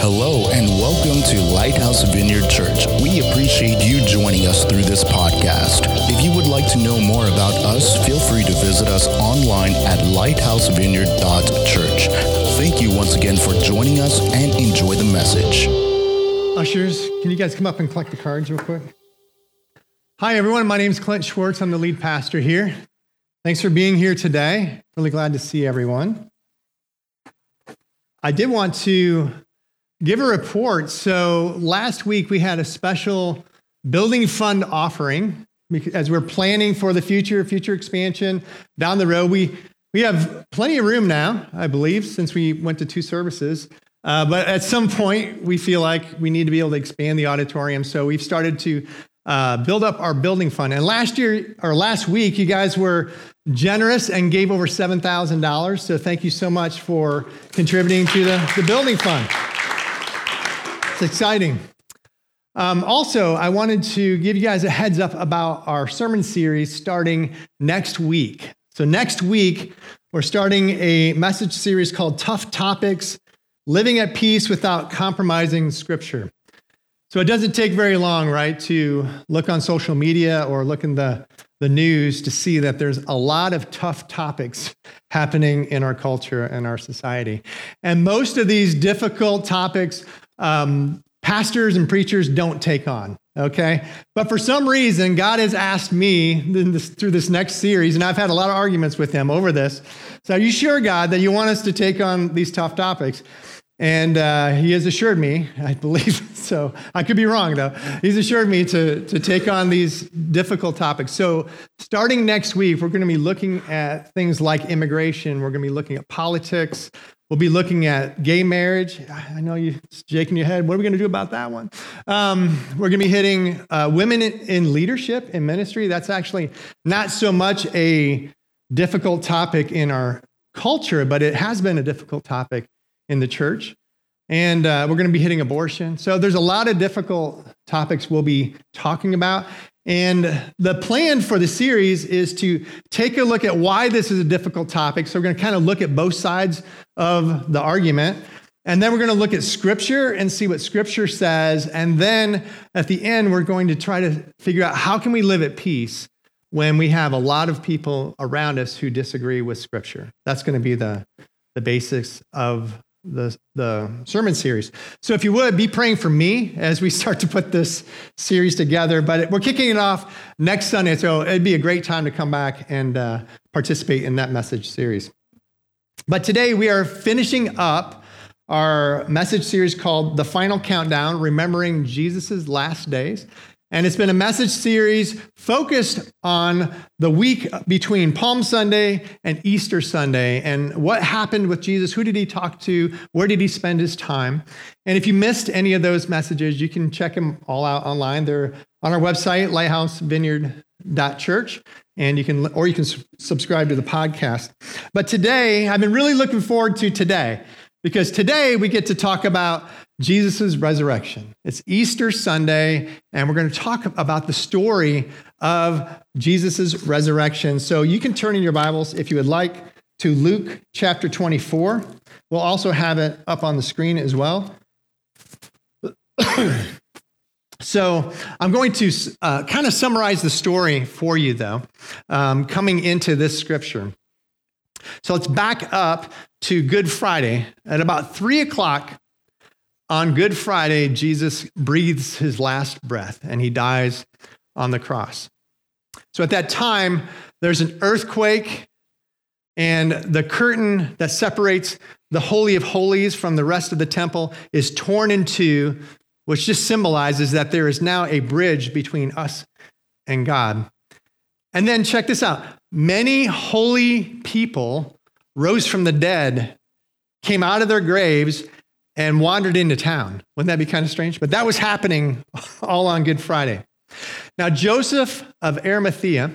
Hello and welcome to Lighthouse Vineyard Church. We appreciate you joining us through this podcast. If you would like to know more about us, feel free to visit us online at lighthousevineyard.church. Thank you once again for joining us and enjoy the message. Ushers, can you guys come up and collect the cards real quick? Hi, everyone. My name is Clint Schwartz. I'm the lead pastor here. Thanks for being here today. Really glad to see everyone. I did want to give a report. So last week we had a special building fund offering as we're planning for the future, future expansion down the road. We we have plenty of room now, I believe, since we went to two services. Uh, but at some point, we feel like we need to be able to expand the auditorium. So we've started to uh, build up our building fund. And last year or last week, you guys were generous and gave over $7,000. So thank you so much for contributing to the, the building fund. It's exciting. Um, also, I wanted to give you guys a heads up about our sermon series starting next week. So, next week, we're starting a message series called Tough Topics Living at Peace Without Compromising Scripture. So it doesn't take very long, right, to look on social media or look in the, the news to see that there's a lot of tough topics happening in our culture and our society. And most of these difficult topics, um, pastors and preachers don't take on, okay? But for some reason, God has asked me this, through this next series, and I've had a lot of arguments with him over this. So, are you sure, God, that you want us to take on these tough topics? And uh, he has assured me, I believe, so I could be wrong though, he's assured me to, to take on these difficult topics. So, starting next week, we're going to be looking at things like immigration, we're going to be looking at politics, we'll be looking at gay marriage. I know you're shaking your head. What are we going to do about that one? Um, we're going to be hitting uh, women in, leadership in ministry. That's actually not so much a difficult topic in our culture, but it has been a difficult topic in the church. And uh, we're going to be hitting abortion. So there's a lot of difficult topics we'll be talking about. And the plan for the series is to take a look at why this is a difficult topic. So we're going to kind of look at both sides of the argument. And then we're going to look at scripture and see what scripture says. And then at the end, we're going to try to figure out how can we live at peace when we have a lot of people around us who disagree with scripture. That's going to be the, the basics of the, the sermon series. So if you would, be praying for me as we start to put this series together. But we're kicking it off next Sunday, so it'd be a great time to come back and uh, participate in that message series. But today we are finishing up our message series called The Final Countdown Remembering Jesus' Last Days. And it's been a message series focused on the week between Palm Sunday and Easter Sunday and what happened with Jesus. Who did he talk to? Where did he spend his time? And if you missed any of those messages, you can check them all out online. They're on our website, lighthousevineyard.church, and you can or you can subscribe to the podcast. But today, I've been really looking forward to today because today we get to talk about Jesus' resurrection. It's Easter Sunday, and we're going to talk about the story of Jesus' resurrection. So you can turn in your Bibles, if you would like, to Luke chapter 24. We'll also have it up on the screen as well. so I'm going to uh, kind of summarize the story for you, though, um, coming into this scripture. So let's back up to Good Friday. At about three o'clock on Good Friday, Jesus breathes his last breath and he dies on the cross. So at that time, there's an earthquake, and the curtain that separates the Holy of Holies from the rest of the temple is torn in two, which just symbolizes that there is now a bridge between us and God. And then check this out many holy people rose from the dead, came out of their graves, and wandered into town. Wouldn't that be kind of strange? But that was happening all on Good Friday. Now, Joseph of Arimathea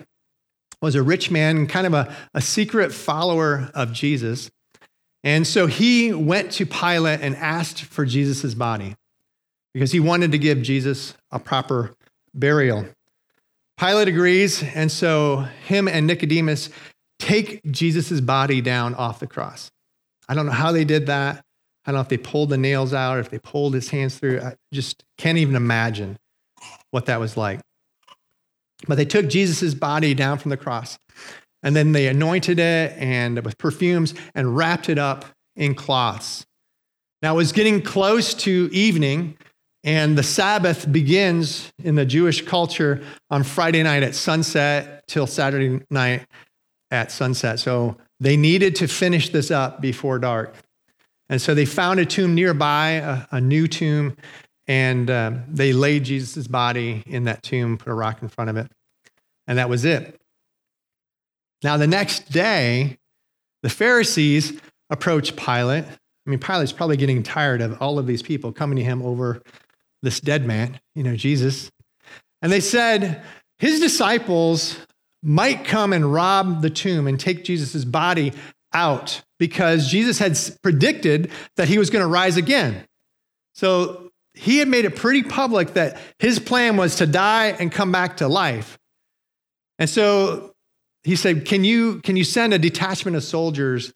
was a rich man, kind of a, a secret follower of Jesus. And so he went to Pilate and asked for Jesus' body because he wanted to give Jesus a proper burial. Pilate agrees, and so him and Nicodemus take Jesus' body down off the cross. I don't know how they did that. I don't know if they pulled the nails out or if they pulled his hands through. I just can't even imagine what that was like. But they took Jesus' body down from the cross and then they anointed it and with perfumes and wrapped it up in cloths. Now it was getting close to evening, and the Sabbath begins in the Jewish culture on Friday night at sunset till Saturday night at sunset. So they needed to finish this up before dark. And so they found a tomb nearby, a, a new tomb, and uh, they laid Jesus' body in that tomb, put a rock in front of it, and that was it. Now, the next day, the Pharisees approached Pilate. I mean, Pilate's probably getting tired of all of these people coming to him over this dead man, you know, Jesus. And they said, his disciples might come and rob the tomb and take Jesus' body out because Jesus had predicted that he was going to rise again. So he had made it pretty public that his plan was to die and come back to life. And so he said, Can you, can you send a detachment of soldiers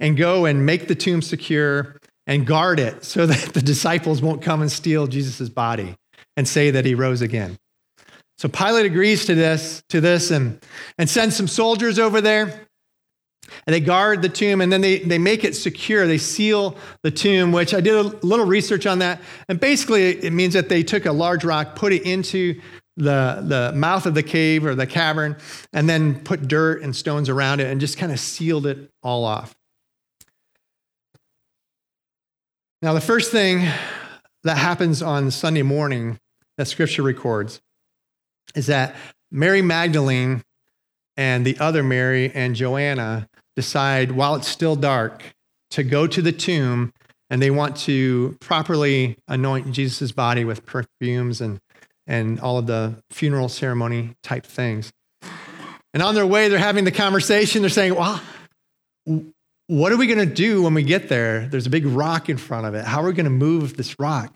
and go and make the tomb secure and guard it so that the disciples won't come and steal Jesus' body and say that he rose again? So Pilate agrees to this, to this and, and sends some soldiers over there. And they guard the tomb and then they, they make it secure. They seal the tomb, which I did a little research on that. And basically, it means that they took a large rock, put it into the, the mouth of the cave or the cavern, and then put dirt and stones around it and just kind of sealed it all off. Now, the first thing that happens on Sunday morning that scripture records is that Mary Magdalene and the other Mary and Joanna decide, while it's still dark, to go to the tomb and they want to properly anoint Jesus' body with perfumes and and all of the funeral ceremony type things. And on their way, they're having the conversation. They're saying, Well, what are we going to do when we get there? There's a big rock in front of it. How are we going to move this rock?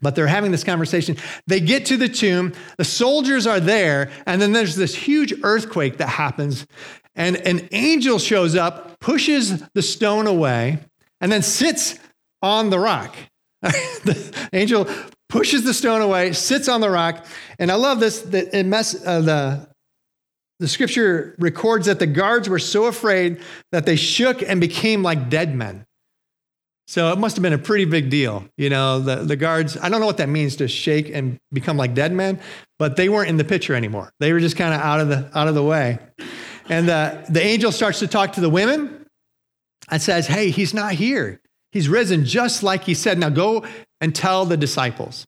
But they're having this conversation. They get to the tomb, the soldiers are there, and then there's this huge earthquake that happens. And an angel shows up, pushes the stone away, and then sits on the rock. the angel pushes the stone away, sits on the rock. And I love this that it mess, uh, the, the scripture records that the guards were so afraid that they shook and became like dead men. So it must have been a pretty big deal. You know, the, the guards, I don't know what that means to shake and become like dead men, but they weren't in the picture anymore. They were just kind of out of the out of the way. And the, the angel starts to talk to the women and says, Hey, he's not here. He's risen just like he said. Now go and tell the disciples.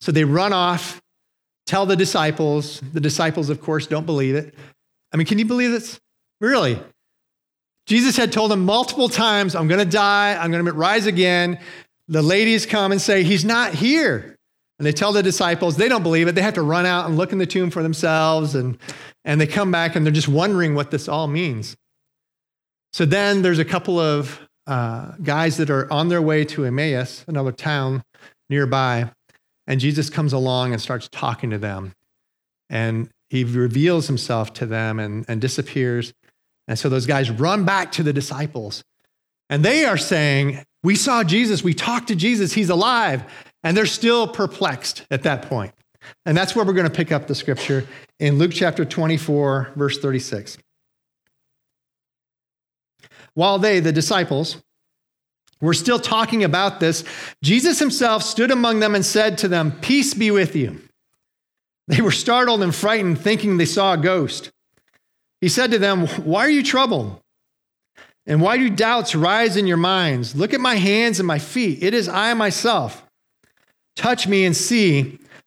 So they run off, tell the disciples. The disciples, of course, don't believe it. I mean, can you believe this? Really? Jesus had told them multiple times, I'm going to die, I'm going to rise again. The ladies come and say, He's not here. And they tell the disciples, they don't believe it. They have to run out and look in the tomb for themselves. And, and they come back and they're just wondering what this all means. So then there's a couple of uh, guys that are on their way to Emmaus, another town nearby, and Jesus comes along and starts talking to them. And he reveals himself to them and, and disappears. And so those guys run back to the disciples. And they are saying, We saw Jesus. We talked to Jesus. He's alive. And they're still perplexed at that point. And that's where we're going to pick up the scripture in Luke chapter 24, verse 36. While they, the disciples, were still talking about this, Jesus himself stood among them and said to them, Peace be with you. They were startled and frightened, thinking they saw a ghost. He said to them, Why are you troubled? And why do doubts rise in your minds? Look at my hands and my feet. It is I myself. Touch me and see.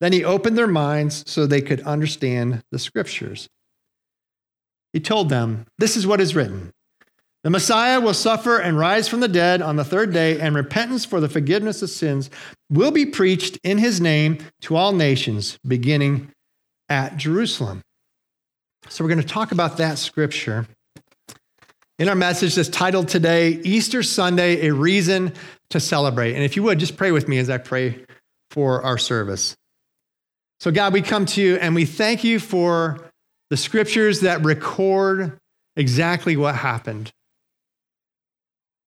Then he opened their minds so they could understand the scriptures. He told them, This is what is written The Messiah will suffer and rise from the dead on the third day, and repentance for the forgiveness of sins will be preached in his name to all nations, beginning at Jerusalem. So, we're going to talk about that scripture in our message that's titled today, Easter Sunday, a reason to celebrate. And if you would, just pray with me as I pray for our service. So, God, we come to you and we thank you for the scriptures that record exactly what happened.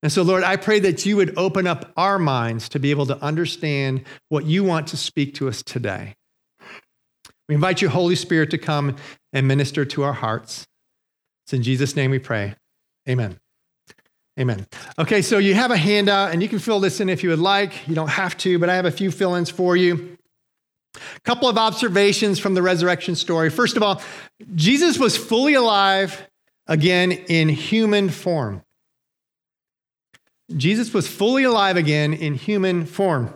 And so, Lord, I pray that you would open up our minds to be able to understand what you want to speak to us today. We invite you, Holy Spirit, to come and minister to our hearts. It's in Jesus' name we pray. Amen. Amen. Okay, so you have a handout, and you can fill this in if you would like. You don't have to, but I have a few fill ins for you. A couple of observations from the resurrection story. First of all, Jesus was fully alive again in human form. Jesus was fully alive again in human form.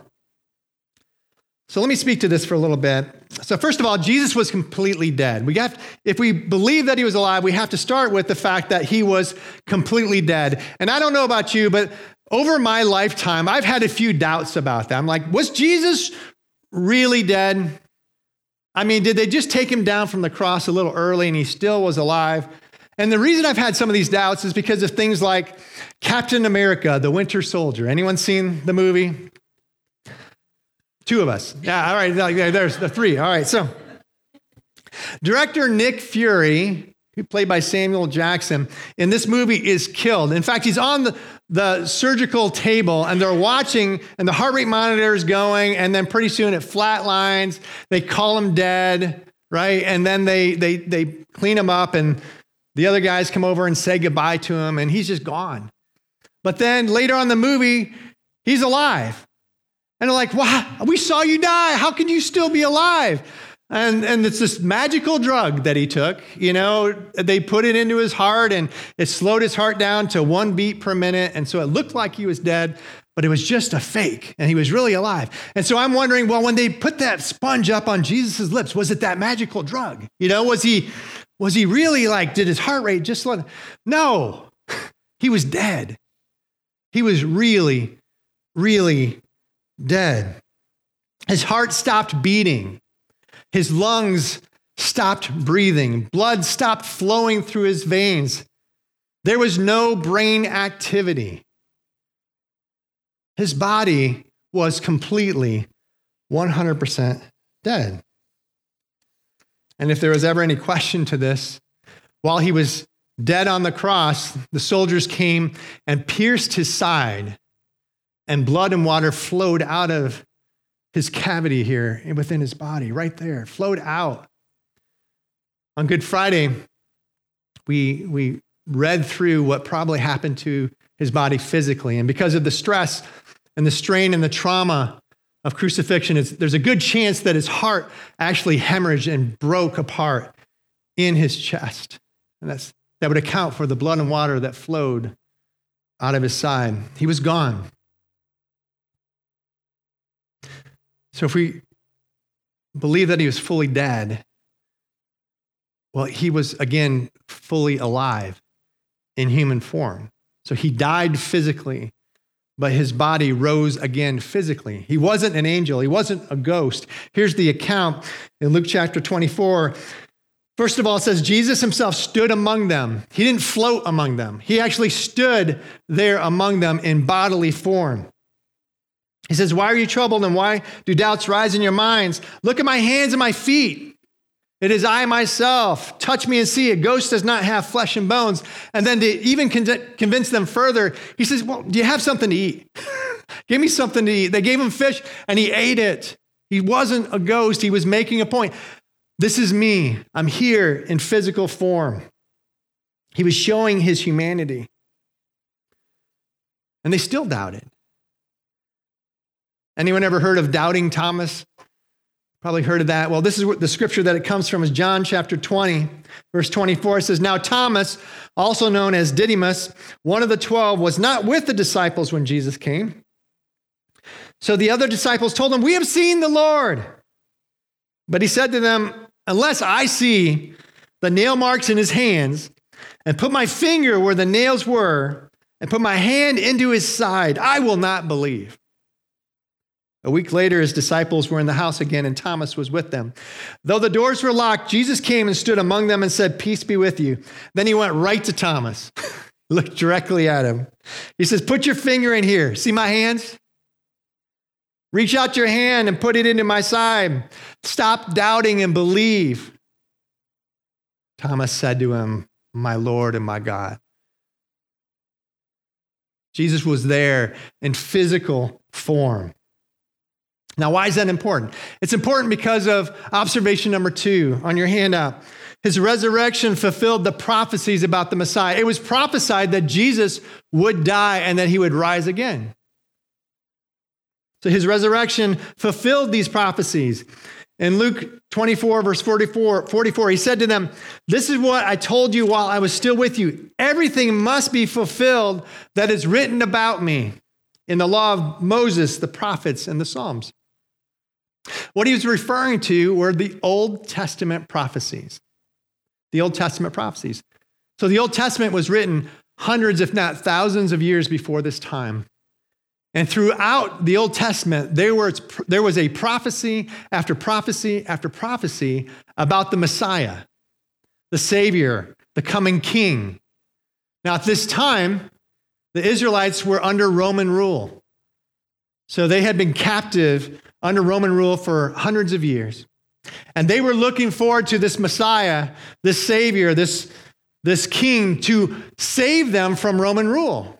So let me speak to this for a little bit. So first of all, Jesus was completely dead. We have if we believe that he was alive, we have to start with the fact that he was completely dead. And I don't know about you, but over my lifetime, I've had a few doubts about that. I'm like, was Jesus really dead? I mean, did they just take him down from the cross a little early and he still was alive? And the reason I've had some of these doubts is because of things like Captain America, the Winter Soldier. Anyone seen the movie? Two of us. Yeah, all right. There's the three. All right. So, director Nick Fury, played by Samuel Jackson, in this movie is killed. In fact, he's on the, the surgical table and they're watching, and the heart rate monitor is going, and then pretty soon it flatlines. They call him dead, right? And then they, they, they clean him up, and the other guys come over and say goodbye to him, and he's just gone. But then later on the movie, he's alive. And they're like, wow, we saw you die. How can you still be alive? And, and it's this magical drug that he took. You know, they put it into his heart and it slowed his heart down to one beat per minute. And so it looked like he was dead, but it was just a fake and he was really alive. And so I'm wondering, well, when they put that sponge up on Jesus' lips, was it that magical drug? You know, was he, was he really like, did his heart rate just slow? No, he was dead. He was really, really dead. His heart stopped beating. His lungs stopped breathing. Blood stopped flowing through his veins. There was no brain activity. His body was completely 100% dead. And if there was ever any question to this, while he was dead on the cross, the soldiers came and pierced his side, and blood and water flowed out of his cavity here within his body, right there, flowed out. On Good Friday, we, we read through what probably happened to his body physically. And because of the stress and the strain and the trauma of crucifixion, there's a good chance that his heart actually hemorrhaged and broke apart in his chest. And that's, that would account for the blood and water that flowed out of his side. He was gone. So if we believe that he was fully dead, well, he was again fully alive in human form. So he died physically but his body rose again physically. He wasn't an angel, he wasn't a ghost. Here's the account in Luke chapter 24. First of all, it says Jesus himself stood among them. He didn't float among them, he actually stood there among them in bodily form. He says, Why are you troubled and why do doubts rise in your minds? Look at my hands and my feet. It is I myself. Touch me and see. A ghost does not have flesh and bones. And then to even convince them further, he says, Well, do you have something to eat? Give me something to eat. They gave him fish and he ate it. He wasn't a ghost. He was making a point. This is me. I'm here in physical form. He was showing his humanity. And they still doubted. Anyone ever heard of doubting Thomas? Probably heard of that. Well, this is what the scripture that it comes from is John chapter 20, verse 24. It says, Now Thomas, also known as Didymus, one of the twelve, was not with the disciples when Jesus came. So the other disciples told him, We have seen the Lord. But he said to them, Unless I see the nail marks in his hands and put my finger where the nails were and put my hand into his side, I will not believe. A week later, his disciples were in the house again, and Thomas was with them. Though the doors were locked, Jesus came and stood among them and said, Peace be with you. Then he went right to Thomas, looked directly at him. He says, Put your finger in here. See my hands? Reach out your hand and put it into my side. Stop doubting and believe. Thomas said to him, My Lord and my God. Jesus was there in physical form. Now, why is that important? It's important because of observation number two on your handout. His resurrection fulfilled the prophecies about the Messiah. It was prophesied that Jesus would die and that he would rise again. So his resurrection fulfilled these prophecies. In Luke 24, verse 44, 44, he said to them, This is what I told you while I was still with you. Everything must be fulfilled that is written about me in the law of Moses, the prophets, and the Psalms. What he was referring to were the Old Testament prophecies. The Old Testament prophecies. So the Old Testament was written hundreds, if not thousands, of years before this time. And throughout the Old Testament, there was, there was a prophecy after prophecy after prophecy about the Messiah, the Savior, the coming King. Now, at this time, the Israelites were under Roman rule. So they had been captive under Roman rule for hundreds of years. And they were looking forward to this Messiah, this Savior, this, this King to save them from Roman rule.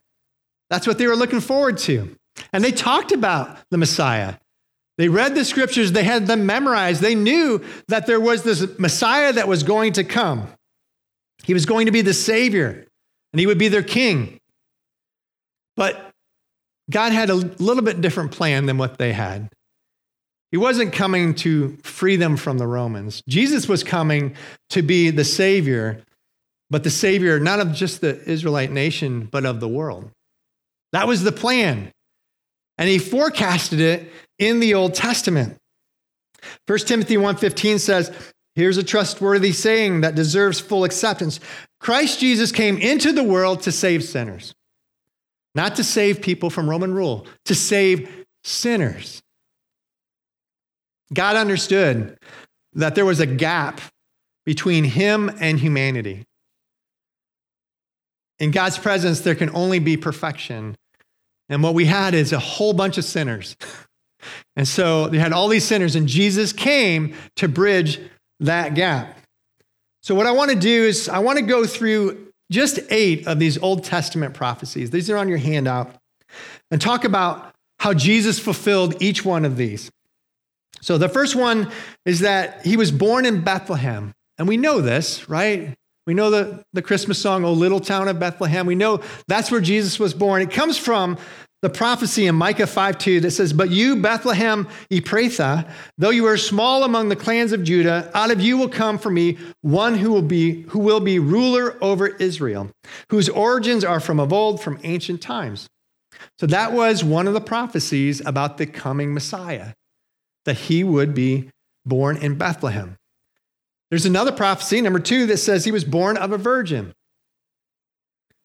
That's what they were looking forward to. And they talked about the Messiah. They read the scriptures, they had them memorized. They knew that there was this Messiah that was going to come. He was going to be the Savior, and he would be their king. But God had a little bit different plan than what they had. He wasn't coming to free them from the Romans. Jesus was coming to be the Savior, but the Savior not of just the Israelite nation, but of the world. That was the plan. And he forecasted it in the Old Testament. 1 Timothy 1:15 says, here's a trustworthy saying that deserves full acceptance. Christ Jesus came into the world to save sinners. Not to save people from Roman rule, to save sinners. God understood that there was a gap between him and humanity. In God's presence, there can only be perfection. And what we had is a whole bunch of sinners. And so they had all these sinners, and Jesus came to bridge that gap. So, what I want to do is, I want to go through just eight of these Old Testament prophecies. These are on your handout, and talk about how Jesus fulfilled each one of these. So the first one is that he was born in Bethlehem. And we know this, right? We know the, the Christmas song, O Little Town of Bethlehem. We know that's where Jesus was born. It comes from the prophecy in Micah 5 2 that says, But you, Bethlehem Ephrathah, though you are small among the clans of Judah, out of you will come for me one who will be who will be ruler over Israel, whose origins are from of old, from ancient times. So that was one of the prophecies about the coming Messiah that he would be born in Bethlehem. There's another prophecy, number two, that says he was born of a virgin.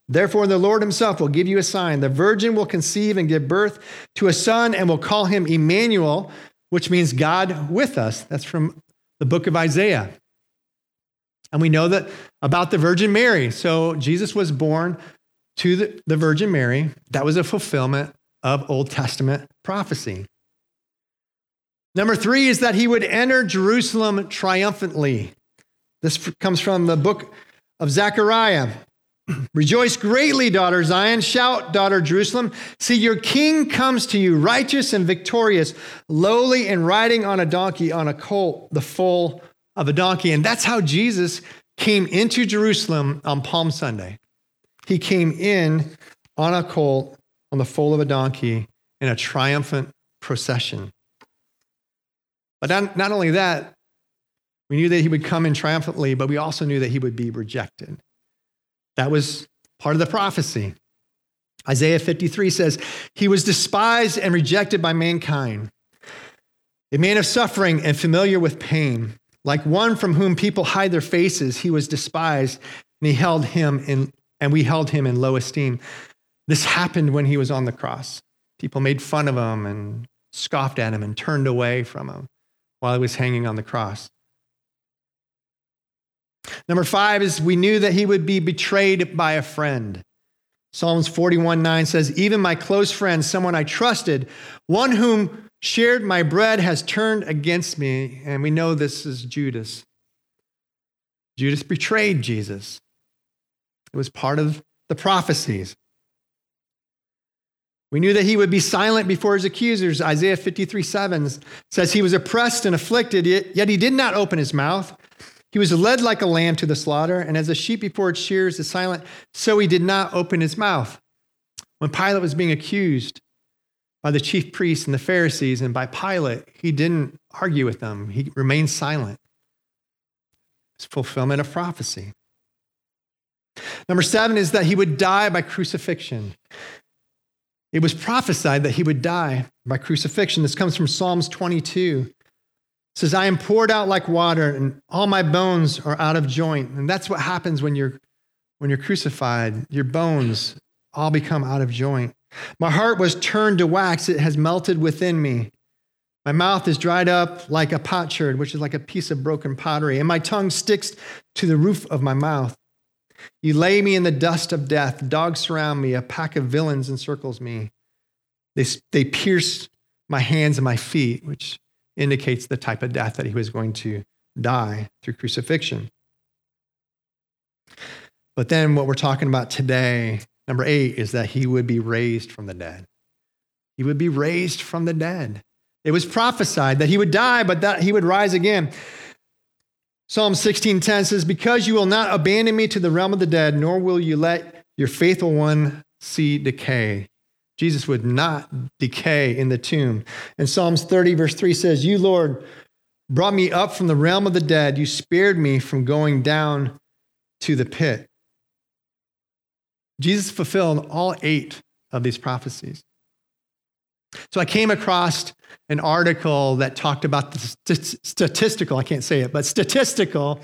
Therefore, the Lord himself will give you a sign. The virgin will conceive and give birth to a son and will call him Emmanuel, which means God with us. That's from the book of Isaiah. And we know that about the Virgin Mary. So Jesus was born to the, the Virgin Mary. That was a fulfillment of Old Testament prophecy. Number three is that he would enter Jerusalem triumphantly. This comes from the book of Zechariah. Rejoice greatly, daughter Zion. Shout, daughter Jerusalem. See, your king comes to you, righteous and victorious, lowly and riding on a donkey, on a colt, the foal of a donkey. And that's how Jesus came into Jerusalem on Palm Sunday. He came in on a colt, on the foal of a donkey, in a triumphant procession. But not, not only that, we knew that he would come in triumphantly, but we also knew that he would be rejected. That was part of the prophecy. Isaiah 53 says, He was despised and rejected by mankind, a man of suffering and familiar with pain. Like one from whom people hide their faces, he was despised, and he held him in, and we held him in low esteem. This happened when he was on the cross. People made fun of him and scoffed at him and turned away from him while he was hanging on the cross. Number five is we knew that he would be betrayed by a friend. Psalms 41 9 says, Even my close friend, someone I trusted, one whom shared my bread, has turned against me. And we know this is Judas. Judas betrayed Jesus. It was part of the prophecies. We knew that he would be silent before his accusers. Isaiah 53 7 says, He was oppressed and afflicted, yet he did not open his mouth. He was led like a lamb to the slaughter, and as a sheep before its shears is silent, so he did not open his mouth. When Pilate was being accused by the chief priests and the Pharisees and by Pilate, he didn't argue with them, he remained silent. It's fulfillment of prophecy. Number seven is that he would die by crucifixion. It was prophesied that he would die by crucifixion. This comes from Psalms 22 says, I am poured out like water, and all my bones are out of joint. And that's what happens when you're when you're crucified. Your bones all become out of joint. My heart was turned to wax, it has melted within me. My mouth is dried up like a potsherd, which is like a piece of broken pottery, and my tongue sticks to the roof of my mouth. You lay me in the dust of death. Dogs surround me. A pack of villains encircles me. They, they pierce my hands and my feet, which indicates the type of death that he was going to die through crucifixion. But then what we're talking about today, number eight, is that he would be raised from the dead. He would be raised from the dead. It was prophesied that he would die, but that he would rise again. Psalm 16:10 says, Because you will not abandon me to the realm of the dead, nor will you let your faithful one see decay. Jesus would not decay in the tomb. And Psalms 30, verse 3 says, You, Lord, brought me up from the realm of the dead. You spared me from going down to the pit. Jesus fulfilled all eight of these prophecies. So I came across an article that talked about the statistical, I can't say it, but statistical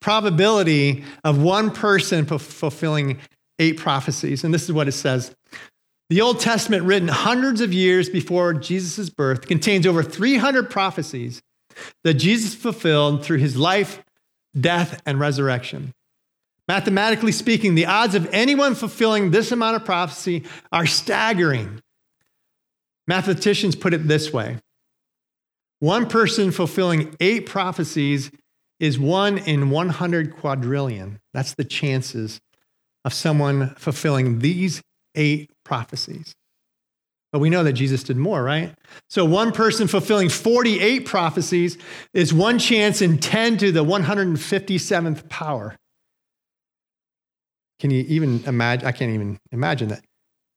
probability of one person fulfilling eight prophecies. And this is what it says the Old Testament, written hundreds of years before Jesus' birth, contains over 300 prophecies that Jesus fulfilled through his life, death, and resurrection. Mathematically speaking, the odds of anyone fulfilling this amount of prophecy are staggering. Mathematicians put it this way one person fulfilling eight prophecies is one in 100 quadrillion. That's the chances of someone fulfilling these eight prophecies. But we know that Jesus did more, right? So one person fulfilling 48 prophecies is one chance in 10 to the 157th power. Can you even imagine? I can't even imagine that.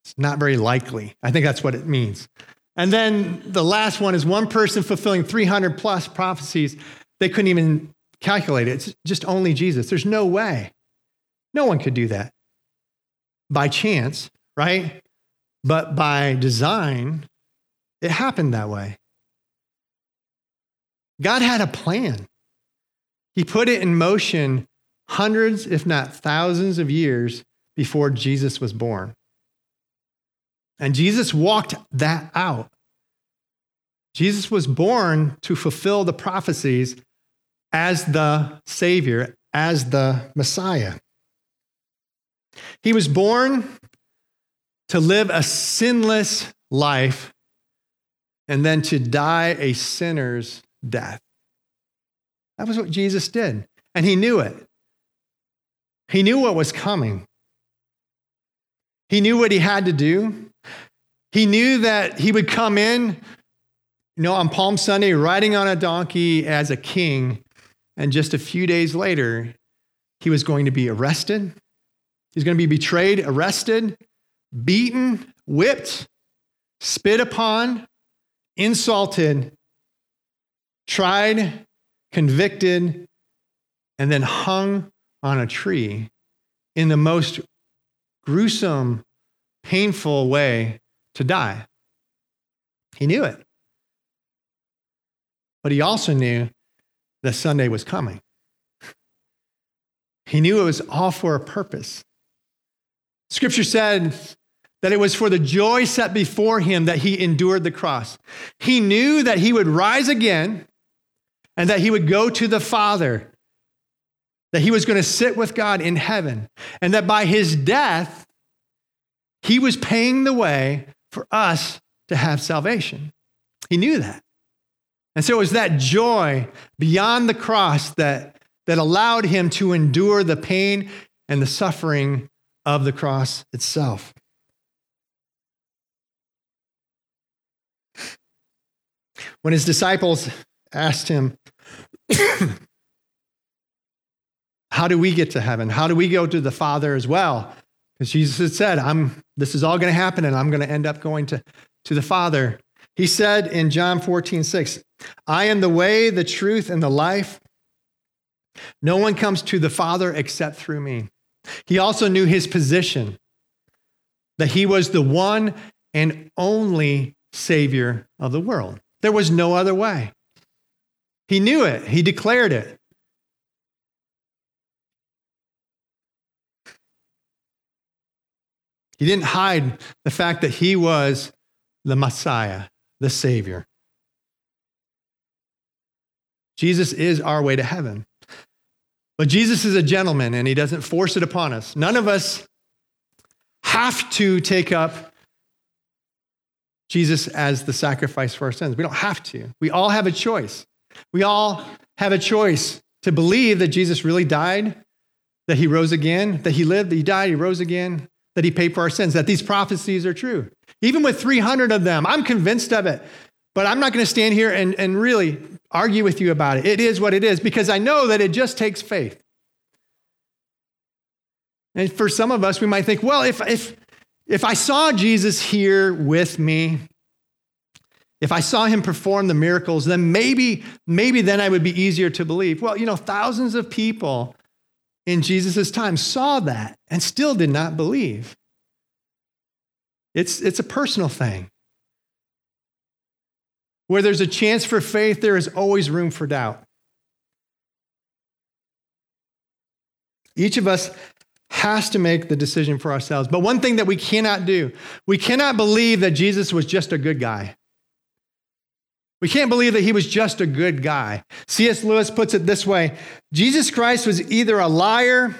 It's not very likely. I think that's what it means. And then the last one is one person fulfilling 300 plus prophecies. They couldn't even calculate it. It's just only Jesus. There's no way. No one could do that by chance right? But by design, it happened that way. God had a plan. He put it in motion hundreds, if not thousands, of years before Jesus was born. And Jesus walked that out. Jesus was born to fulfill the prophecies as the Savior, as the Messiah. He was born to live a sinless life and then to die a sinner's death. That was what Jesus did. And he knew it. He knew what was coming. He knew what he had to do. He knew that he would come in, you know, on Palm Sunday, riding on a donkey as a king. And just a few days later, he was going to be arrested. He's going to be betrayed, arrested, beaten, whipped, spit upon, insulted, tried, convicted, and then hung on a tree in the most gruesome, painful way to die. He knew it. But he also knew that Sunday was coming. He knew it was all for a purpose. Scripture said that it was for the joy set before him that he endured the cross. He knew that he would rise again and that he would go to the Father, that he was going to sit with God in heaven, and that by his death, he was paying the way for us to have salvation. He knew that. And so it was that joy beyond the cross that, that allowed him to endure the pain and the suffering of the cross itself. When his disciples asked him, How do we get to heaven? How do we go to the Father as well? Because Jesus had said, I'm, This is all going to happen, and I'm going to end up going to, to the Father. He said in John 14, 6, I am the way, the truth, and the life. No one comes to the Father except through me. He also knew his position, that he was the one and only Savior of the world. There was no other way. He knew it, he declared it. He didn't hide the fact that he was the Messiah, the Savior. Jesus is our way to heaven. But Jesus is a gentleman and he doesn't force it upon us. None of us have to take up Jesus as the sacrifice for our sins. We don't have to. We all have a choice. We all have a choice to believe that Jesus really died, that he rose again, that he lived, that he died, he rose again, that he paid for our sins, that these prophecies are true. Even with 300 of them, I'm convinced of it. But I'm not going to stand here and, and really argue with you about it. It is what it is because I know that it just takes faith. And for some of us, we might think, well, if, if, if I saw Jesus here with me, if I saw him perform the miracles, then maybe, maybe then I would be easier to believe. Well, you know, thousands of people in Jesus' time saw that and still did not believe. It's, it's a personal thing. Where there's a chance for faith, there is always room for doubt. Each of us has to make the decision for ourselves. But one thing that we cannot do, we cannot believe that Jesus was just a good guy. We can't believe that he was just a good guy. C.S. Lewis puts it this way Jesus Christ was either a liar,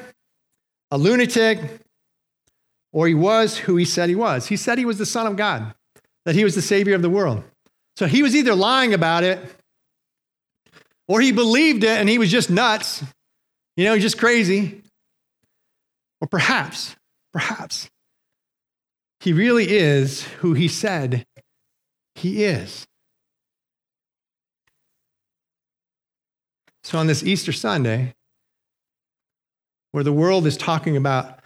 a lunatic, or he was who he said he was. He said he was the Son of God, that he was the Savior of the world. So he was either lying about it or he believed it and he was just nuts, you know, just crazy. Or perhaps, perhaps, he really is who he said he is. So on this Easter Sunday, where the world is talking about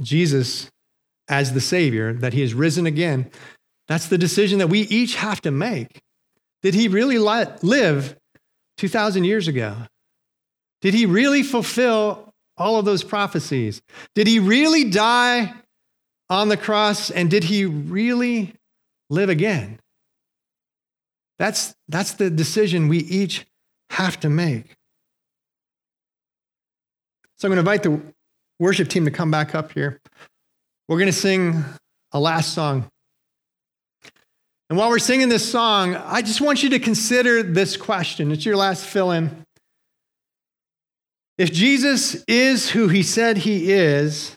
Jesus as the Savior, that he has risen again, that's the decision that we each have to make. Did he really live 2,000 years ago? Did he really fulfill all of those prophecies? Did he really die on the cross? And did he really live again? That's, that's the decision we each have to make. So I'm going to invite the worship team to come back up here. We're going to sing a last song. And while we're singing this song, I just want you to consider this question. It's your last fill in. If Jesus is who he said he is,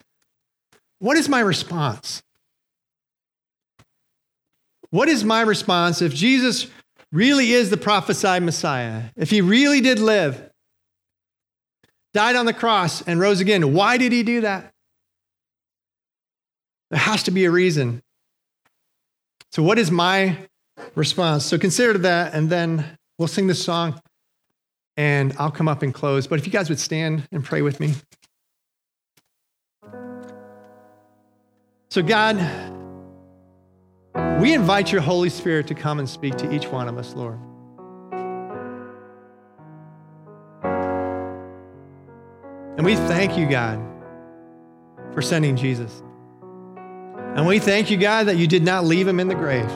what is my response? What is my response if Jesus really is the prophesied Messiah? If he really did live, died on the cross, and rose again, why did he do that? There has to be a reason. So, what is my response? So, consider that, and then we'll sing this song, and I'll come up and close. But if you guys would stand and pray with me. So, God, we invite your Holy Spirit to come and speak to each one of us, Lord. And we thank you, God, for sending Jesus. And we thank you, God, that you did not leave him in the grave,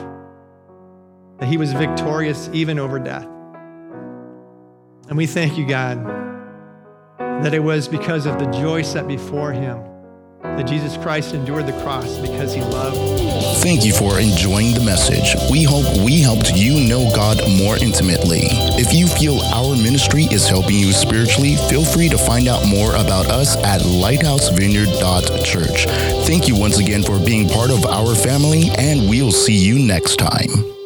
that he was victorious even over death. And we thank you, God, that it was because of the joy set before him that Jesus Christ endured the cross because he loved. Thank you for enjoying the message. We hope we helped you know God more intimately. If you feel our ministry is helping you spiritually, feel free to find out more about us at lighthousevineyard.church. Thank you once again for being part of our family, and we'll see you next time.